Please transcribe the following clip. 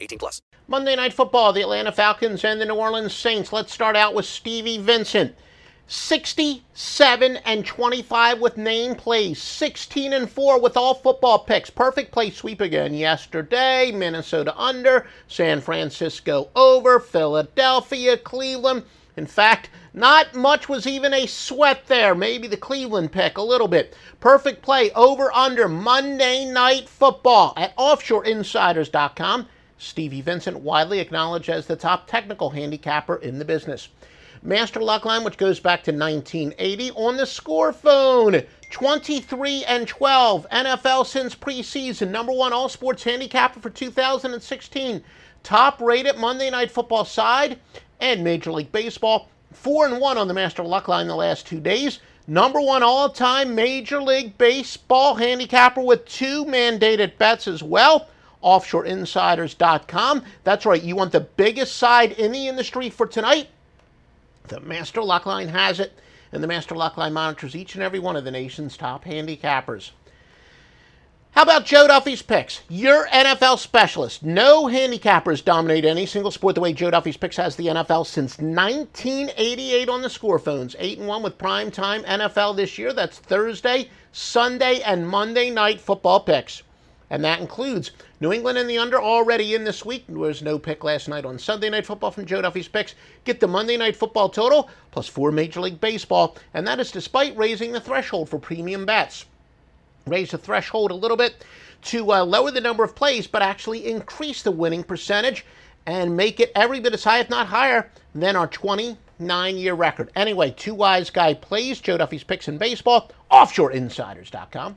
18 plus. Monday Night Football, the Atlanta Falcons and the New Orleans Saints. Let's start out with Stevie Vincent. 67 and 25 with name plays, 16 and 4 with all football picks. Perfect play sweep again yesterday. Minnesota under, San Francisco over, Philadelphia, Cleveland. In fact, not much was even a sweat there. Maybe the Cleveland pick a little bit. Perfect play over under Monday Night Football at offshoreinsiders.com. Stevie Vincent, widely acknowledged as the top technical handicapper in the business. Master Luck Line, which goes back to 1980, on the score phone. 23 and 12, NFL since preseason, number one all sports handicapper for 2016, top rated Monday Night Football side, and Major League Baseball. Four and one on the Master Luck line the last two days. Number one all time Major League Baseball handicapper with two mandated bets as well. OffshoreInsiders.com. That's right, you want the biggest side in the industry for tonight? The Master Luck line has it, and the Master Luck line monitors each and every one of the nation's top handicappers. How about Joe Duffy's picks? Your NFL specialist. No handicappers dominate any single sport the way Joe Duffy's picks has the NFL since 1988 on the score phones. 8 and 1 with prime time NFL this year. That's Thursday, Sunday, and Monday night football picks. And that includes New England and the under already in this week. There was no pick last night on Sunday Night Football from Joe Duffy's picks. Get the Monday Night Football total plus four Major League Baseball, and that is despite raising the threshold for premium bets raise the threshold a little bit to uh, lower the number of plays, but actually increase the winning percentage and make it every bit as high, if not higher, than our 29 year record. Anyway, two wise guy plays, Joe Duffy's picks in baseball, offshoreinsiders.com,